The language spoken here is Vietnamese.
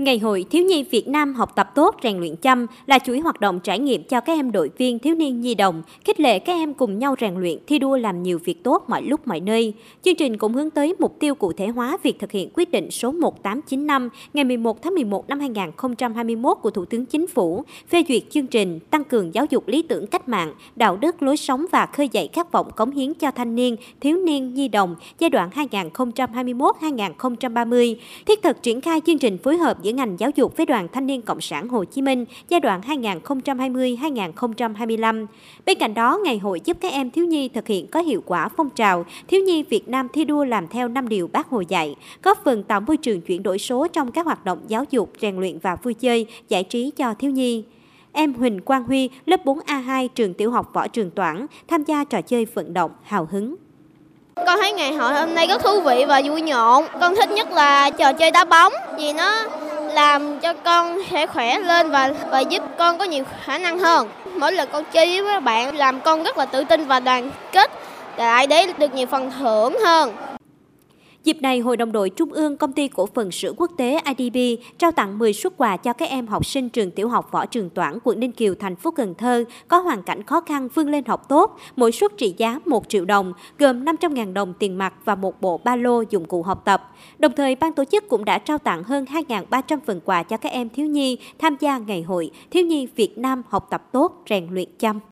Ngày hội Thiếu nhi Việt Nam học tập tốt rèn luyện chăm là chuỗi hoạt động trải nghiệm cho các em đội viên thiếu niên nhi đồng, khích lệ các em cùng nhau rèn luyện, thi đua làm nhiều việc tốt mọi lúc mọi nơi. Chương trình cũng hướng tới mục tiêu cụ thể hóa việc thực hiện quyết định số 1895 ngày 11 tháng 11 năm 2021 của Thủ tướng Chính phủ phê duyệt chương trình tăng cường giáo dục lý tưởng cách mạng, đạo đức lối sống và khơi dậy khát vọng cống hiến cho thanh niên, thiếu niên nhi đồng giai đoạn 2021-2030, thiết thực triển khai chương trình phối hợp giữa ngành giáo dục với Đoàn Thanh niên Cộng sản Hồ Chí Minh giai đoạn 2020-2025. Bên cạnh đó, ngày hội giúp các em thiếu nhi thực hiện có hiệu quả phong trào thiếu nhi Việt Nam thi đua làm theo năm điều Bác Hồ dạy, góp phần tạo môi trường chuyển đổi số trong các hoạt động giáo dục, rèn luyện và vui chơi, giải trí cho thiếu nhi. Em Huỳnh Quang Huy, lớp 4A2 trường tiểu học Võ Trường Toản, tham gia trò chơi vận động, hào hứng. Con thấy ngày hội hôm nay rất thú vị và vui nhộn. Con thích nhất là trò chơi đá bóng vì nó làm cho con sẽ khỏe lên và và giúp con có nhiều khả năng hơn. Mỗi lần con chơi với các bạn, làm con rất là tự tin và đoàn kết lại để được nhiều phần thưởng hơn. Dịp này, Hội đồng đội Trung ương Công ty Cổ phần Sữa Quốc tế IDB trao tặng 10 suất quà cho các em học sinh trường tiểu học Võ Trường Toản, quận Ninh Kiều, thành phố Cần Thơ có hoàn cảnh khó khăn vươn lên học tốt, mỗi suất trị giá 1 triệu đồng, gồm 500.000 đồng tiền mặt và một bộ ba lô dụng cụ học tập. Đồng thời, ban tổ chức cũng đã trao tặng hơn 2.300 phần quà cho các em thiếu nhi tham gia ngày hội Thiếu nhi Việt Nam học tập tốt, rèn luyện chăm.